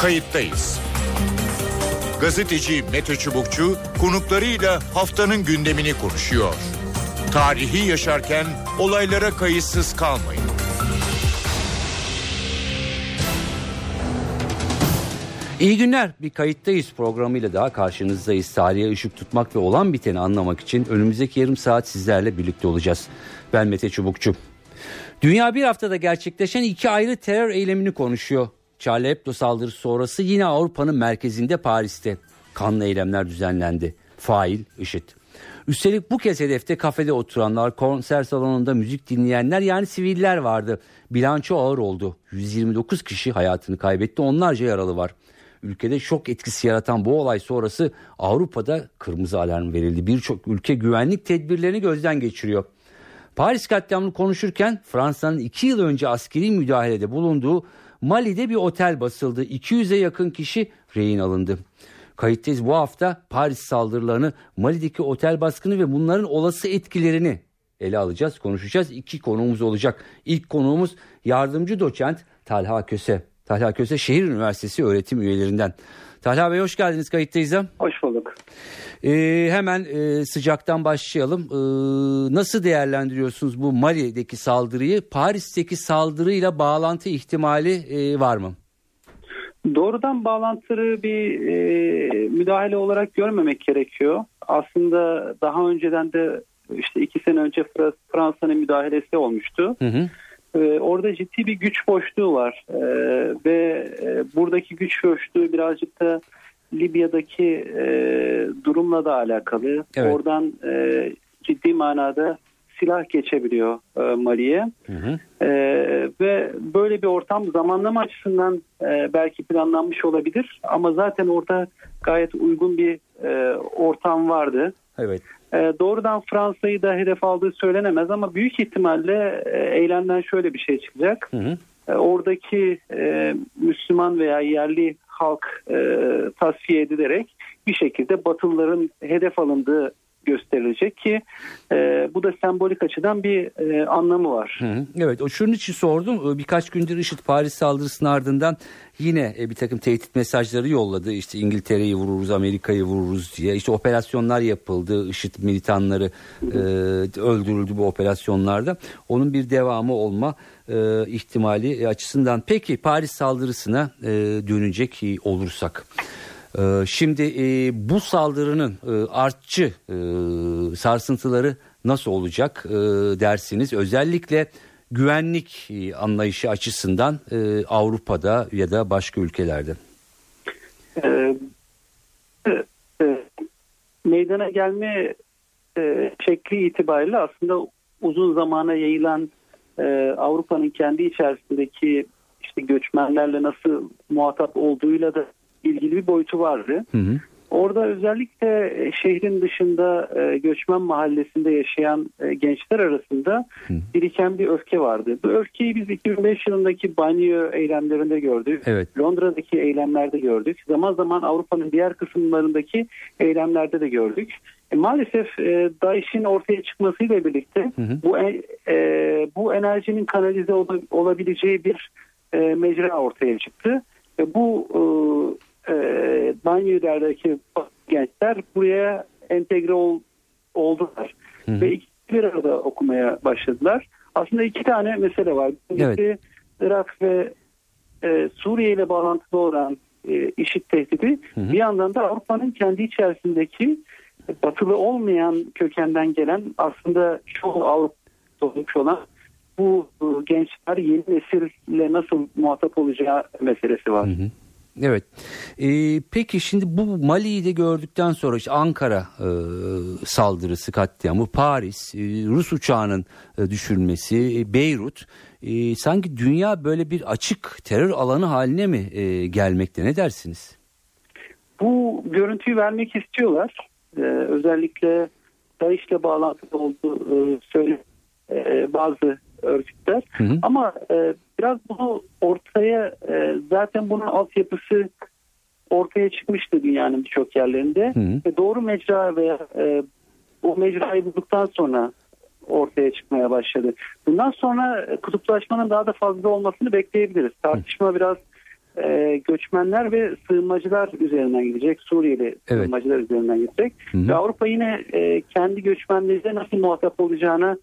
Kayıttayız. Gazeteci Mete Çubukçu konuklarıyla haftanın gündemini konuşuyor. Tarihi yaşarken olaylara kayıtsız kalmayın. İyi günler. Bir kayıttayız programıyla daha karşınızdayız. Tarihe ışık tutmak ve olan biteni anlamak için önümüzdeki yarım saat sizlerle birlikte olacağız. Ben Mete Çubukçu. Dünya bir haftada gerçekleşen iki ayrı terör eylemini konuşuyor. Charlie saldırısı sonrası yine Avrupa'nın merkezinde Paris'te kanlı eylemler düzenlendi. Fail IŞİD. Üstelik bu kez hedefte kafede oturanlar, konser salonunda müzik dinleyenler yani siviller vardı. Bilanço ağır oldu. 129 kişi hayatını kaybetti, onlarca yaralı var. Ülkede şok etkisi yaratan bu olay sonrası Avrupa'da kırmızı alarm verildi. Birçok ülke güvenlik tedbirlerini gözden geçiriyor. Paris katliamını konuşurken Fransa'nın iki yıl önce askeri müdahalede bulunduğu Mali'de bir otel basıldı. 200'e yakın kişi rehin alındı. Kayıttayız bu hafta Paris saldırılarını, Mali'deki otel baskını ve bunların olası etkilerini ele alacağız, konuşacağız. İki konuğumuz olacak. İlk konuğumuz yardımcı doçent Talha Köse. Talha Köse Şehir Üniversitesi öğretim üyelerinden. Talha Bey hoş geldiniz kayıttayız. Hoş bulduk. Ee, hemen e, sıcaktan başlayalım. Ee, nasıl değerlendiriyorsunuz bu Mali'deki saldırıyı? Paris'teki saldırıyla bağlantı ihtimali e, var mı? Doğrudan bağlantılı bir e, müdahale olarak görmemek gerekiyor. Aslında daha önceden de işte iki sene önce Fransa'nın müdahalesi olmuştu. Hı hı. E, orada ciddi bir güç boşluğu var e, ve e, buradaki güç boşluğu birazcık da Libya'daki e, durumla da alakalı. Evet. Oradan e, ciddi manada silah geçebiliyor e, Mali'ye. E, ve böyle bir ortam zamanlama açısından e, belki planlanmış olabilir ama zaten orada gayet uygun bir e, ortam vardı. Evet. E, doğrudan Fransa'yı da hedef aldığı söylenemez ama büyük ihtimalle e, eylemden şöyle bir şey çıkacak. Hı hı. E, oradaki e, Müslüman veya yerli halk e, tasfiye edilerek bir şekilde Batılıların hedef alındığı gösterilecek ki e, bu da sembolik açıdan bir e, anlamı var. Hı, evet o şunun için sordum. E, birkaç gündür IŞİD Paris saldırısının ardından yine e, bir takım tehdit mesajları yolladı. İşte İngiltere'yi vururuz Amerika'yı vururuz diye. İşte operasyonlar yapıldı. IŞİD militanları e, öldürüldü bu operasyonlarda. Onun bir devamı olma e, ihtimali açısından. Peki Paris saldırısına e, dönecek olursak şimdi e, bu saldırının e, artçı e, sarsıntıları nasıl olacak dersiniz? Özellikle güvenlik anlayışı açısından Avrupa'da ya da başka ülkelerde. meydana gelme şekli itibariyle aslında uzun zamana yayılan Avrupa'nın kendi içerisindeki işte göçmenlerle nasıl muhatap olduğuyla da ilgili bir boyutu vardı. Hı hı. Orada özellikle e, şehrin dışında e, göçmen mahallesinde yaşayan e, gençler arasında biriken bir öfke vardı. Bu öfkeyi biz 2005 yılındaki banyo eylemlerinde gördük. Evet. Londra'daki eylemlerde gördük. Zaman zaman Avrupa'nın diğer kısımlarındaki eylemlerde de gördük. E, maalesef e, DAEŞ'in ortaya çıkmasıyla birlikte hı hı. bu e, bu enerjinin kanalize ol, olabileceği bir e, mecra ortaya çıktı. E, bu e, Banyolerdeki gençler buraya entegre ol, oldular. Hı-hı. Ve iki bir arada okumaya başladılar. Aslında iki tane mesele var. Birincisi evet. Irak ve e, Suriye ile bağlantılı olan e, IŞİD tehdidi. Hı-hı. Bir yandan da Avrupa'nın kendi içerisindeki batılı olmayan kökenden gelen aslında çoğu Avrupa olmuş olan bu gençler yeni nesille nasıl muhatap olacağı meselesi var. Hı hı. Evet. Ee, peki şimdi bu Mali'yi de gördükten sonra işte Ankara e, saldırısı katliamı, Paris, e, Rus uçağının e, düşürülmesi, e, Beyrut e, sanki dünya böyle bir açık terör alanı haline mi e, gelmekte ne dersiniz? Bu görüntüyü vermek istiyorlar. Ee, özellikle DAEŞ'le bağlantılı olduğu e, söyle e, bazı örgütler. Hı hı. Ama e, biraz bunu ortaya e, zaten bunun altyapısı ortaya çıkmıştı dünyanın birçok yerlerinde. Hı hı. Ve doğru mecra veya e, o mecrayı bulduktan sonra ortaya çıkmaya başladı. Bundan sonra kutuplaşmanın daha da fazla olmasını bekleyebiliriz. Tartışma biraz e, göçmenler ve sığınmacılar üzerinden gidecek. Suriyeli evet. sığınmacılar üzerinden gidecek. Hı hı. Ve Avrupa yine e, kendi göçmenleriyle nasıl muhatap olacağına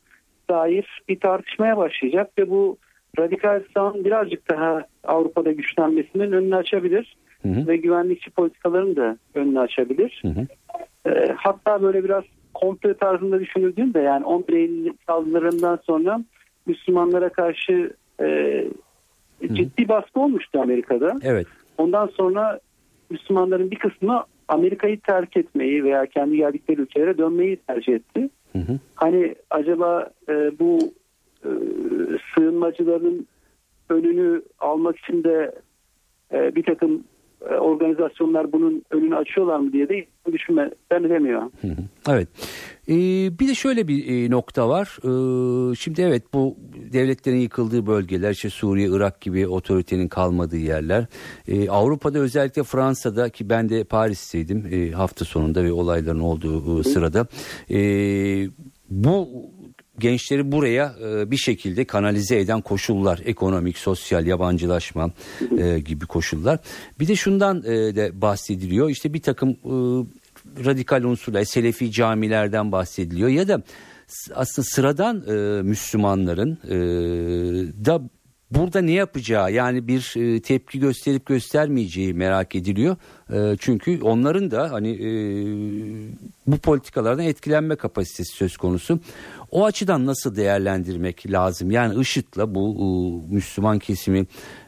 dair bir tartışmaya başlayacak ve bu radikal sağın birazcık daha Avrupa'da güçlenmesinin önünü açabilir. Hı hı. Ve güvenlikçi politikaların da önünü açabilir. Hı hı. E, hatta böyle biraz komple tarzında düşünüldüğünde yani 11 Eylül saldırılarından sonra Müslümanlara karşı e, ciddi baskı olmuştu Amerika'da. Evet. Ondan sonra Müslümanların bir kısmı Amerika'yı terk etmeyi veya kendi geldikleri ülkelere dönmeyi tercih etti. Hı. Hani acaba e, bu e, sığınmacıların önünü almak için de e, bir takım e, organizasyonlar bunun önünü açıyorlar mı diye de düşünme ben edemiyor. Evet. Ee, bir de şöyle bir e, nokta var. Ee, şimdi evet bu devletlerin yıkıldığı bölgeler işte Suriye, Irak gibi otoritenin kalmadığı yerler. Ee, Avrupa'da özellikle Fransa'da ki ben de Paris'teydim e, hafta sonunda ve olayların olduğu e, sırada. E, bu gençleri buraya e, bir şekilde kanalize eden koşullar, ekonomik, sosyal, yabancılaşma e, gibi koşullar. Bir de şundan e, de bahsediliyor. İşte bir takım e, radikal unsurlar, Selefi camilerden bahsediliyor ya da aslında sıradan e, Müslümanların e, da burada ne yapacağı yani bir e, tepki gösterip göstermeyeceği merak ediliyor. E, çünkü onların da hani e, bu politikalardan etkilenme kapasitesi söz konusu. O açıdan nasıl değerlendirmek lazım? Yani IŞİD'le bu Müslüman kesimi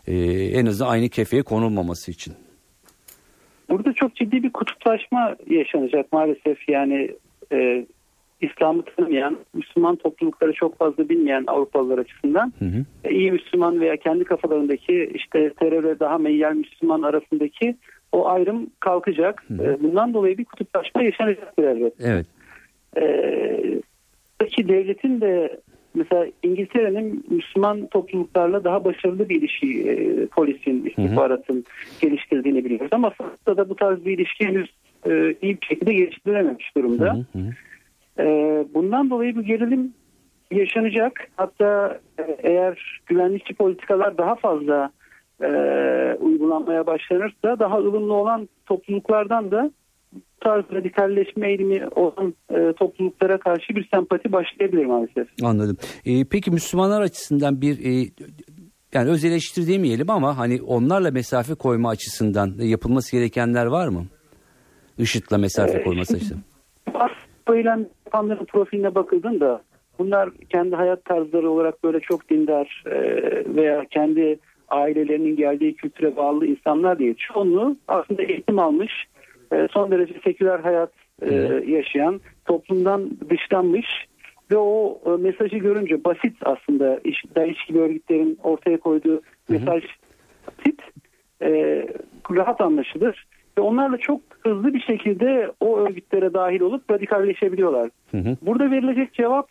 en azından aynı kefeye konulmaması için. Burada çok ciddi bir kutuplaşma yaşanacak maalesef. Yani İslam'ı tanımayan, Müslüman toplulukları çok fazla bilmeyen Avrupalılar açısından hı hı. E, iyi Müslüman veya kendi kafalarındaki işte teröre daha meyyal Müslüman arasındaki o ayrım kalkacak. Hı hı. E, bundan dolayı bir kutuplaşma yaşanacaktır elbette. Evet. Ee, devletin de mesela İngiltere'nin Müslüman topluluklarla daha başarılı bir ilişki e, polisin, istihbaratın hı hı. geliştirdiğini biliyoruz. Ama Fransa'da bu tarz bir ilişki henüz e, iyi bir şekilde geliştirilememiş durumda. Hı hı. Bundan dolayı bu gerilim yaşanacak. Hatta e, eğer güvenlikçi politikalar daha fazla e, uygulanmaya başlanırsa daha ılımlı olan topluluklardan da tarz radikalleşme eğilimi olan e, topluluklara karşı bir sempati başlayabilir maalesef. Anladım. E, peki Müslümanlar açısından bir e, yani öz eleştiri demeyelim ama hani onlarla mesafe koyma açısından yapılması gerekenler var mı? IŞİD'le mesafe ee, koyması açısından. Eylem yapanların profiline bakıldığında bunlar kendi hayat tarzları olarak böyle çok dindar e, veya kendi ailelerinin geldiği kültüre bağlı insanlar değil. Çoğunluğu aslında eğitim almış, e, son derece seküler hayat e, yaşayan, toplumdan dışlanmış ve o e, mesajı görünce basit aslında iş, iş gibi örgütlerin ortaya koyduğu mesaj basit, rahat anlaşılır ve onlarla çok hızlı bir şekilde o örgütlere dahil olup radikalleşebiliyorlar. Burada verilecek cevap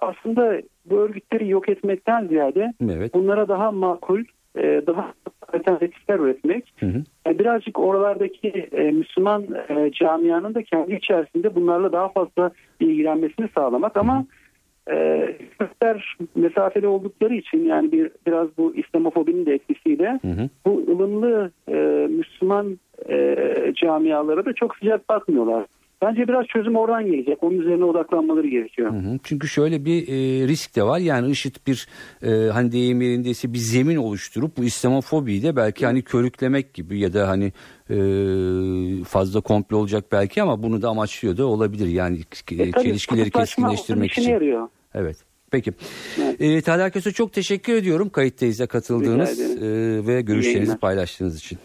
aslında bu örgütleri yok etmekten ziyade evet. bunlara daha makul, daha alternatifler üretmek. Hı hı. Yani birazcık oralardaki e, Müslüman e, camianın da kendi içerisinde bunlarla daha fazla ilgilenmesini sağlamak ama e, mesafeli oldukları için yani bir biraz bu İslamofobinin de etkisiyle hı hı. bu ılımlı e, Müslüman e, camialara da çok sıcak bakmıyorlar. Bence biraz çözüm oradan gelecek. Onun üzerine odaklanmaları gerekiyor. Hı hı. Çünkü şöyle bir e, risk de var. Yani IŞİD bir e, hani deyim yerindeyse bir zemin oluşturup bu İslamofobiyi de belki hani körüklemek gibi ya da hani e, fazla komple olacak belki ama bunu da amaçlıyor da olabilir. Yani e, çelişkileri keskinleştirmek için. Yarıyor. Evet. Peki. Evet. E, Talha Köse çok teşekkür ediyorum kayıttayız'a katıldığınız e, ve görüşlerinizi paylaştığınız için.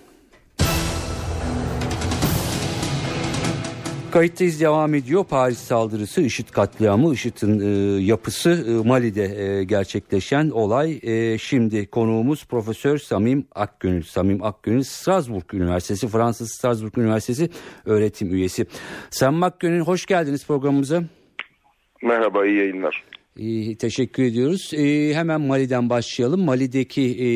Kayıttayız devam ediyor. Paris saldırısı, IŞİD katliamı, IŞİD'in e, yapısı e, Mali'de e, gerçekleşen olay. E, şimdi konuğumuz Profesör Samim Akgönül. Samim Akgönül Strasbourg Üniversitesi, Fransız Strasbourg Üniversitesi öğretim üyesi. Samim Akgönül hoş geldiniz programımıza. Merhaba, iyi yayınlar. Teşekkür ediyoruz. Ee, hemen Mali'den başlayalım. Mali'deki e,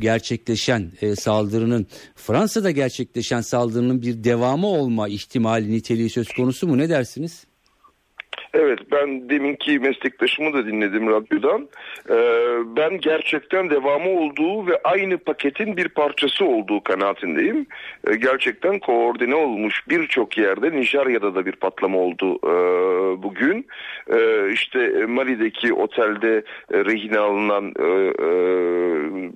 gerçekleşen e, saldırının Fransa'da gerçekleşen saldırının bir devamı olma ihtimali niteliği söz konusu mu? Ne dersiniz? Evet ben deminki meslektaşımı da dinledim radyodan. Ee, ben gerçekten devamı olduğu ve aynı paketin bir parçası olduğu kanaatindeyim. Ee, gerçekten koordine olmuş birçok yerde Nijerya'da da bir patlama oldu e, bugün. E, işte Mali'deki otelde e, rehin alınan e, e,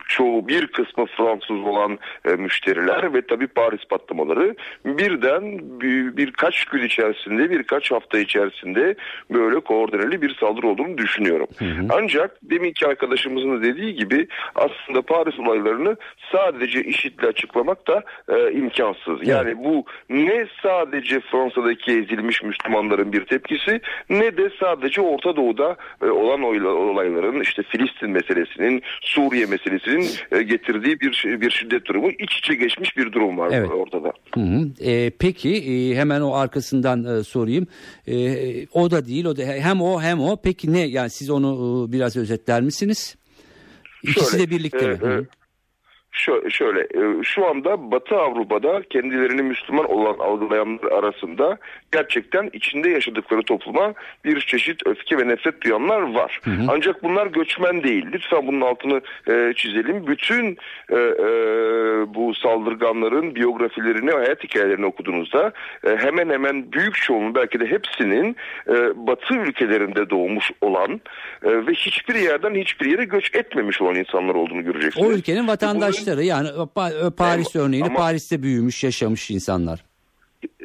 çoğu bir kısmı Fransız olan e, müşteriler ve tabii Paris patlamaları birden bir, birkaç gün içerisinde birkaç hafta içerisinde böyle koordineli bir saldırı olduğunu düşünüyorum. Hı hı. Ancak deminki arkadaşımızın dediği gibi aslında Paris olaylarını sadece işitle açıklamak da e, imkansız. Yani bu ne sadece Fransa'daki ezilmiş Müslümanların bir tepkisi ne de sadece Orta Doğu'da e, olan olayların işte Filistin meselesinin Suriye meselesinin e, getirdiği bir bir şiddet durumu iç içe geçmiş bir durum var evet. ortada. Hı hı. E, peki e, hemen o arkasından e, sorayım. E, o da değil o da hem o hem o. Peki ne yani siz onu e, biraz özetler misiniz? İkisi Şöyle, de birlikte e, mi? E, şöyle e, şu anda Batı Avrupa'da kendilerini Müslüman olan algılayanlar arasında gerçekten içinde yaşadıkları topluma bir çeşit öfke ve nefret duyanlar var. Hı hı. Ancak bunlar göçmen değil. Lütfen bunun altını e, çizelim. Bütün e, e, bu saldırganların biyografilerini, hayat hikayelerini okuduğunuzda e, hemen hemen büyük çoğunluğu belki de hepsinin e, Batı ülkelerinde doğmuş olan e, ve hiçbir yerden hiçbir yere göç etmemiş olan insanlar olduğunu göreceksiniz. O ülkenin vatandaşı Başları yani Paris örneğini ama, Paris'te büyümüş yaşamış insanlar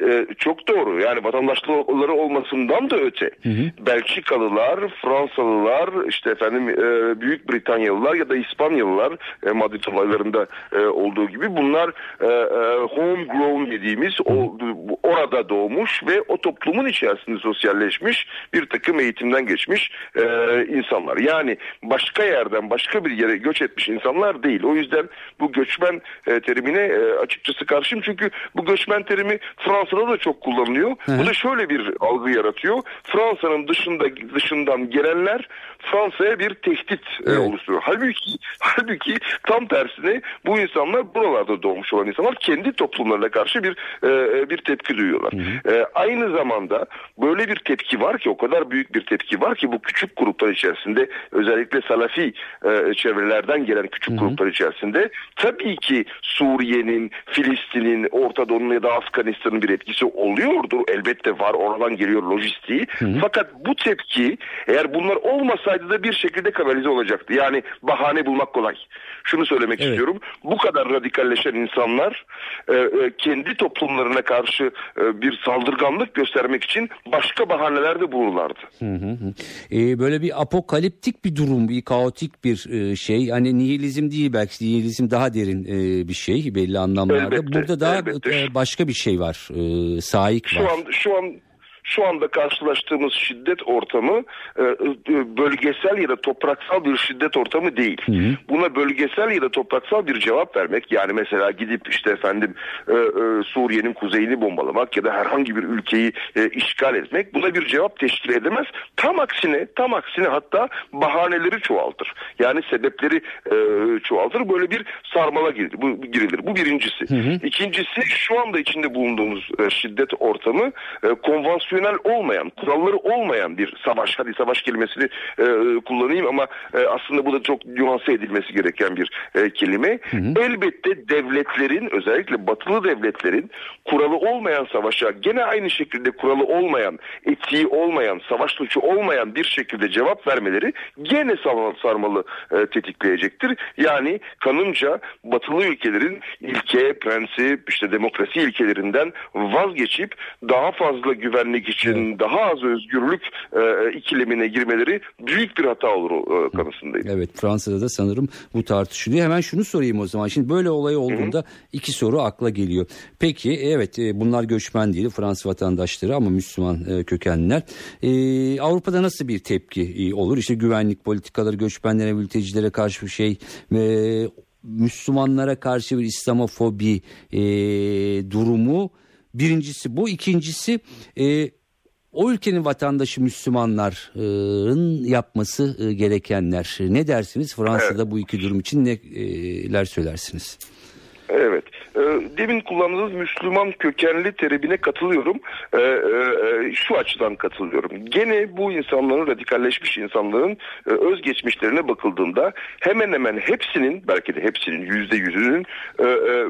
e, çok doğru. Yani vatandaşlıkları olmasından da öte. Hı hı. Belçikalılar, Fransalılar, işte efendim e, Büyük Britanyalılar ya da İspanyalılar e, Madrid olaylarında e, olduğu gibi bunlar e, e, homegrown dediğimiz o orada doğmuş ve o toplumun içerisinde sosyalleşmiş bir takım eğitimden geçmiş e, insanlar. Yani başka yerden başka bir yere göç etmiş insanlar değil. O yüzden bu göçmen e, terimine e, açıkçası karşıyım. Çünkü bu göçmen terimi Fransa'da da çok kullanılıyor. Hı-hı. Bu da şöyle bir algı yaratıyor. Fransa'nın dışında dışından gelenler Fransa'ya bir tehdit e, evet. e, oluşturuyor. Halbuki halbuki tam tersine bu insanlar buralarda doğmuş olan insanlar kendi toplumlarına karşı bir e, bir tepki duyuyorlar. E, aynı zamanda böyle bir tepki var ki o kadar büyük bir tepki var ki bu küçük gruplar içerisinde özellikle Salafi e, çevrelerden gelen küçük Hı-hı. gruplar içerisinde tabii ki Suriye'nin, Filistin'in, Orta Doğu'nun ya da Afganistan'ın bir etkisi oluyordu. Elbette var oradan geliyor lojistiği. Hı-hı. Fakat bu tepki eğer bunlar olmasaydı da bir şekilde kanalize olacaktı. Yani bahane bulmak kolay. Şunu söylemek evet. istiyorum. Bu kadar radikalleşen insanlar e, e, kendi toplumlarına karşı e, bir saldırganlık göstermek için başka bahanelerde bulurlardı. Hı hı. E, böyle bir apokaliptik bir durum, bir kaotik bir e, şey. Hani nihilizm değil belki nihilizm daha derin e, bir şey belli anlamlarda. Elbette, Burada daha e, başka bir şey var. E, saik var. Şu an şu an şu anda karşılaştığımız şiddet ortamı e, e, bölgesel ya da topraksal bir şiddet ortamı değil. Hı hı. Buna bölgesel ya da topraksal bir cevap vermek yani mesela gidip işte efendim e, Suriye'nin kuzeyini bombalamak ya da herhangi bir ülkeyi işgal etmek buna bir cevap teşkil edemez. Tam aksine tam aksine hatta bahaneleri çoğaltır. Yani sebepleri çoğaltır. Böyle bir sarmala girilir. Bu, girilir. Bu birincisi. Hı hı. İkincisi şu anda içinde bulunduğumuz şiddet ortamı konvansiyon konvansiyonel olmayan, kuralları olmayan bir savaş. Hadi savaş kelimesini e, kullanayım ama e, aslında bu da çok nüanse edilmesi gereken bir e, kelime. Hı hı. Elbette devletlerin özellikle batılı devletlerin kuralı olmayan savaşa gene aynı şekilde kuralı olmayan, etiği olmayan, savaş suçu olmayan bir şekilde cevap vermeleri gene sarmalı e, tetikleyecektir. Yani kanımca batılı ülkelerin ilke, prensip, işte demokrasi ilkelerinden vazgeçip daha fazla güvenlik için evet. daha az özgürlük e, ikilemine girmeleri büyük bir hata olur e, kanısındayım. Evet Fransa'da da sanırım bu tartışılıyor. Hemen şunu sorayım o zaman. Şimdi böyle olay olduğunda Hı-hı. iki soru akla geliyor. Peki evet e, bunlar göçmen değil Fransız vatandaşları ama Müslüman e, kökenliler. E, Avrupa'da nasıl bir tepki e, olur? İşte güvenlik politikaları göçmenlere, mültecilere karşı bir şey ve Müslümanlara karşı bir İslamofobi e, durumu Birincisi bu. ikincisi e, o ülkenin vatandaşı Müslümanların yapması e, gerekenler. Ne dersiniz Fransa'da evet. bu iki durum için neler söylersiniz? Evet. e, demin kullandığınız Müslüman kökenli terimine katılıyorum. E, e, şu açıdan katılıyorum. Gene bu insanların radikalleşmiş insanların e, özgeçmişlerine bakıldığında hemen hemen hepsinin belki de hepsinin yüzde yüzünün e, e,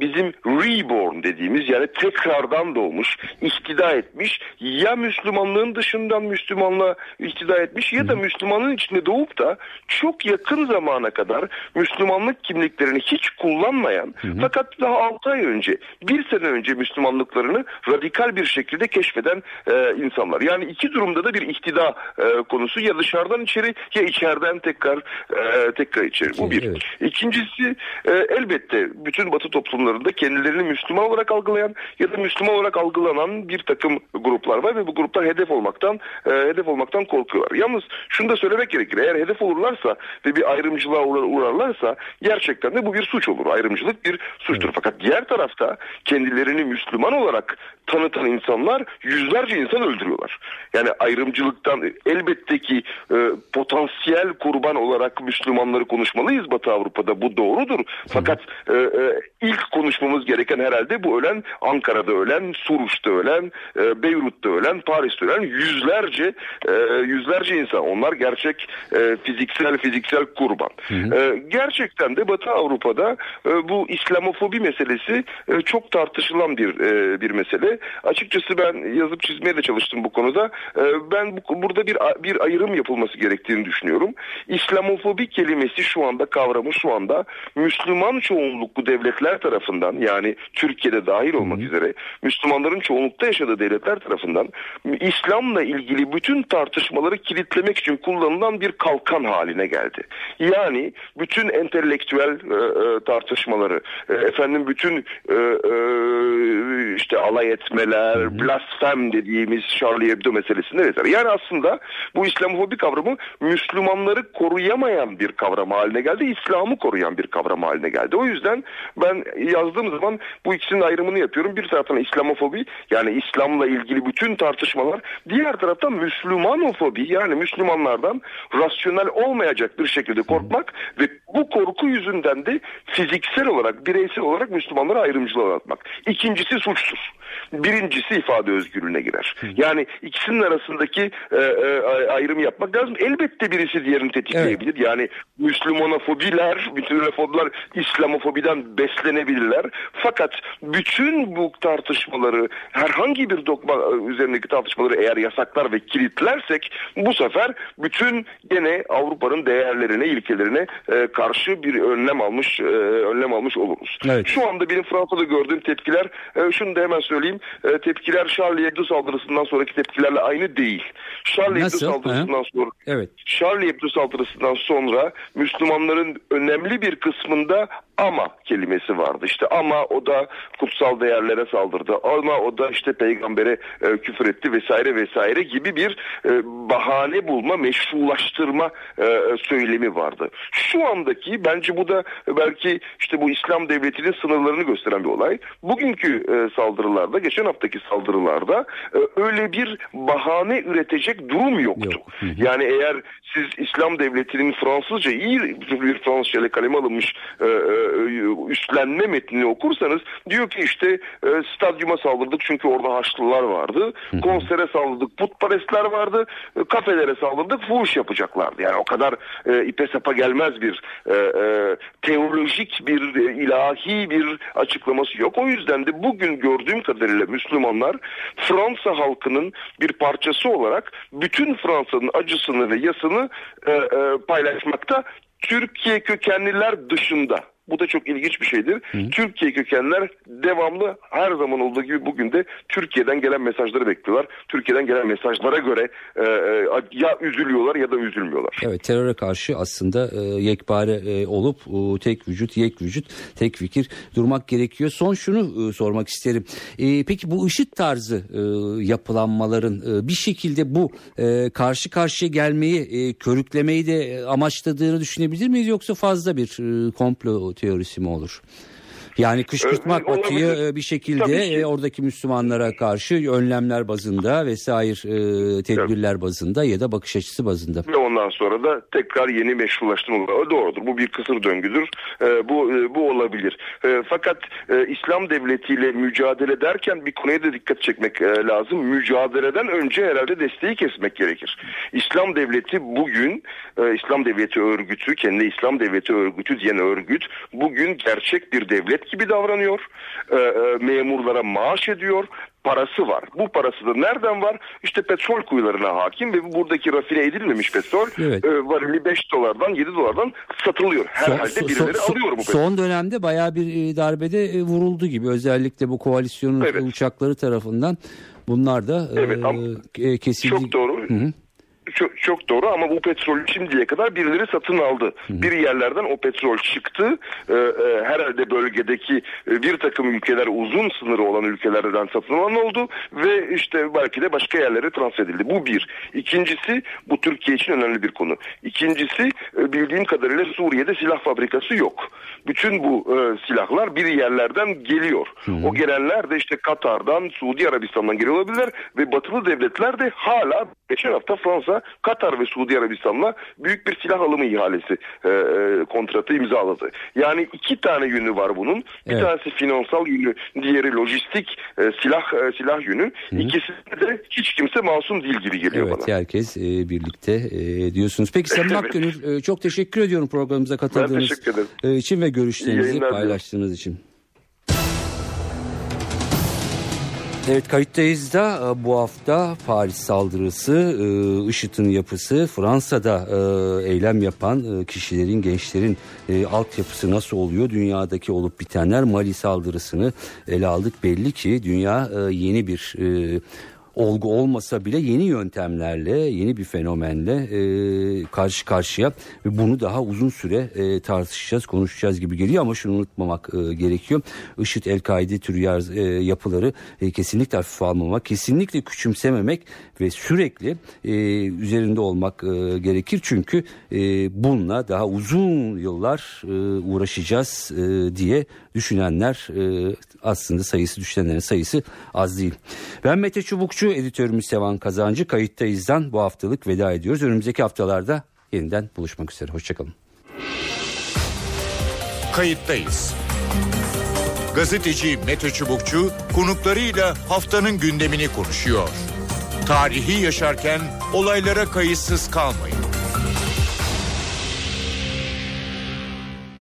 bizim reborn dediğimiz yani tekrardan doğmuş, ihtida etmiş ya Müslümanlığın dışından Müslümanlığa ihtida etmiş ya da Müslümanlığın içinde doğup da çok yakın zamana kadar Müslümanlık kimliklerini hiç kullanmayan hı hı. fakat daha 6 ay önce bir sene önce Müslümanlıklarını radikal bir şekilde keşfeden e, insanlar. Yani iki durumda da bir ihtida e, konusu ya dışarıdan içeri ya içeriden tekrar e, tekrar içeri. Bu bir. Evet. İkincisi e, elbette bütün batı toplumu toplumlarında kendilerini Müslüman olarak algılayan ya da Müslüman olarak algılanan bir takım gruplar var ve bu gruplar hedef olmaktan e, hedef olmaktan korkuyorlar. Yalnız şunu da söylemek gerekir. Eğer hedef olurlarsa ve bir ayrımcılığa uğrarlarsa gerçekten de bu bir suç olur. Ayrımcılık bir suçtur. Fakat diğer tarafta kendilerini Müslüman olarak tanıtan insanlar yüzlerce insan öldürüyorlar. Yani ayrımcılıktan elbette ki e, potansiyel kurban olarak Müslümanları konuşmalıyız Batı Avrupa'da. Bu doğrudur. Fakat e, e, ilk konuşmamız gereken herhalde bu ölen Ankara'da ölen, Suruç'ta ölen, e, Beyrut'ta ölen, Paris'te ölen yüzlerce e, yüzlerce insan. Onlar gerçek e, fiziksel fiziksel kurban. Hı hı. E, gerçekten de Batı Avrupa'da e, bu İslamofobi meselesi e, çok tartışılan bir e, bir mesele. Açıkçası ben yazıp çizmeye de çalıştım bu konuda. E, ben bu, burada bir bir ayrım yapılması gerektiğini düşünüyorum. İslamofobi kelimesi şu anda kavramı şu anda Müslüman çoğunluklu devletler tarafından tarafından yani Türkiye'de dahil olmak üzere Müslümanların çoğunlukta yaşadığı devletler tarafından İslam'la ilgili bütün tartışmaları kilitlemek için kullanılan bir kalkan haline geldi. Yani bütün entelektüel e, e, tartışmaları, e, efendim bütün e, e, işte alay etmeler, blasfem dediğimiz Charlie Hebdo meselesinde vesaire. Yani aslında bu İslamofobi kavramı Müslümanları koruyamayan bir kavram haline geldi. İslam'ı koruyan bir kavram haline geldi. O yüzden ben yazdığım zaman bu ikisinin ayrımını yapıyorum. Bir taraftan İslamofobi yani İslam'la ilgili bütün tartışmalar. Diğer taraftan Müslümanofobi yani Müslümanlardan rasyonel olmayacak bir şekilde korkmak ve bu korku yüzünden de fiziksel olarak, bireysel olarak Müslümanlara ayrımcılığa atmak. İkincisi suçsuz. Birincisi ifade özgürlüğüne girer. Yani ikisinin arasındaki e, e, ayrım yapmak lazım. Elbette birisi diğerini tetikleyebilir. Evet. Yani Müslümanofobiler, bütün İslamofobiden beslenebilirler. Fakat bütün bu tartışmaları herhangi bir dokma e, üzerindeki tartışmaları eğer yasaklar ve kilitlersek bu sefer bütün gene Avrupa'nın değerlerine, ilkelerine e, karşı bir önlem almış e, önlem almış oluruz. Evet. Şu anda benim Fransa'da gördüğüm tepkiler e, şunu da hemen söyleyeyim. E, tepkiler Charlie Hebdo saldırısından sonraki tepkilerle aynı değil. Charlie? Hebdo saldırısından ha? sonra evet. Charlie Hebdo saldırısından sonra Müslümanların önemli bir kısmında ama kelimesi vardı. İşte ama o da kutsal değerlere saldırdı. Ama o da işte peygambere e, küfür etti vesaire vesaire gibi bir e, bahane bulma, meşrulaştırma e, söylemi vardı. Şu andaki bence bu da belki işte bu İslam devletinin sınırlarını gösteren bir olay. Bugünkü e, saldırılarda, geçen haftaki saldırılarda e, öyle bir bahane üretecek durum yoktu. Yok. Yani eğer siz İslam devletinin Fransızca iyi bir Fransızca ile kaleme alınmış e, e, üstlenme metnini okursanız diyor ki işte e, stadyuma saldırdık çünkü orada Haçlılar vardı. Konsere saldırdık putperestler vardı. E, kafelere saldırdık fuhuş yapacaklardı. Yani o kadar e, ipe sapa gelmez bir e, e, teolojik bir e, ilahi bir açıklaması yok. O yüzden de bugün gördüğüm kadarıyla Müslümanlar Fransa halkının bir parçası olarak bütün Fransa'nın acısını ve yasını e, e, paylaşmakta Türkiye kökenliler dışında. Bu da çok ilginç bir şeydir. Hı. Türkiye kökenler devamlı her zaman olduğu gibi bugün de Türkiye'den gelen mesajları bekliyorlar. Türkiye'den gelen mesajlara göre e, e, ya üzülüyorlar ya da üzülmüyorlar. Evet teröre karşı aslında e, yekpare e, olup e, tek vücut, yek vücut, tek fikir durmak gerekiyor. Son şunu e, sormak isterim. E, peki bu IŞİD tarzı e, yapılanmaların e, bir şekilde bu e, karşı karşıya gelmeyi, e, körüklemeyi de amaçladığını düşünebilir miyiz? Yoksa fazla bir e, komplo teorisi mi olur? Yani kışkırtmak Ee, Batı'yı e, bir şekilde e, oradaki Müslümanlara karşı önlemler bazında vesaire e, tedbirler bazında ya da bakış açısı bazında. Ve ondan sonra da tekrar yeni meşrulaştırma olur. Doğrudur. Bu bir kısır döngüdür. Bu e, bu olabilir. Fakat e, İslam devletiyle mücadele derken bir konuya da dikkat çekmek e, lazım. Mücadeleden önce herhalde desteği kesmek gerekir. İslam devleti bugün e, İslam devleti örgütü, kendi İslam devleti örgütü diyen örgüt bugün gerçek bir devlet gibi davranıyor. E, e, memurlara maaş ediyor parası var. Bu parası da nereden var? İşte petrol kuyularına hakim ve buradaki rafine edilmemiş petrol Evet. e, varili 5 dolardan 7 dolardan satılıyor. Herhalde Son- birileri son- alıyor bu petrol. Son dönemde bayağı bir e, darbede e, vuruldu gibi özellikle bu koalisyonun Evet. uçakları tarafından bunlar da e, Evet, e, kesildi. Çok doğru. Hı hı. Çok, çok doğru ama bu petrol şimdiye kadar birileri satın aldı. Bir yerlerden o petrol çıktı. Ee, e, herhalde bölgedeki e, bir takım ülkeler uzun sınırı olan ülkelerden satın alan oldu ve işte belki de başka yerlere transfer edildi. Bu bir. İkincisi bu Türkiye için önemli bir konu. İkincisi e, bildiğim kadarıyla Suriye'de silah fabrikası yok. Bütün bu e, silahlar bir yerlerden geliyor. O gelenler de işte Katar'dan, Suudi Arabistan'dan geliyor olabilirler ve batılı devletler de hala geçen hafta Fransa, Katar ve Suudi Arabistan'la büyük bir silah alımı ihalesi e, e, kontratı imzaladı. Yani iki tane yönü var bunun. Bir Evet. tanesi finansal yönü, diğeri lojistik e, silah e, silah yönü. İkisinde de hiç kimse masum değil gibi geliyor Evet bana. herkes e, birlikte e, diyorsunuz. Peki Sayın Evet. Akgönül e, çok teşekkür ediyorum programımıza katıldığınız e, için ve görüşlerinizi paylaştığınız için. Evet kayıttayız da e, bu hafta Paris saldırısı, e, IŞİD'in yapısı, Fransa'da e, eylem yapan kişilerin, gençlerin altyapısı nasıl oluyor? Dünyadaki olup bitenler Mali saldırısını ele aldık. Belli ki dünya yeni bir olgu olmasa bile yeni yöntemlerle, yeni bir fenomenle e, karşı karşıya ve bunu daha uzun süre e, tartışacağız, konuşacağız gibi geliyor ama şunu unutmamak e, gerekiyor. IŞİD, El-Kaide türü e, yapıları e, kesinlikle hafife almamak, kesinlikle küçümsememek ve sürekli e, üzerinde olmak e, gerekir. Çünkü e, bununla daha uzun yıllar e, uğraşacağız e, diye düşünenler e, aslında sayısı düşünenlerin sayısı az değil. Ben Mete Çubukçu, editörümüz Sevan Kazancı. Kayıttayız'dan bu haftalık veda ediyoruz. Önümüzdeki haftalarda yeniden buluşmak üzere. Hoşçakalın. Kayıttayız. Gazeteci Mete Çubukçu konuklarıyla haftanın gündemini konuşuyor. Tarihi yaşarken olaylara kayıtsız kalmayın.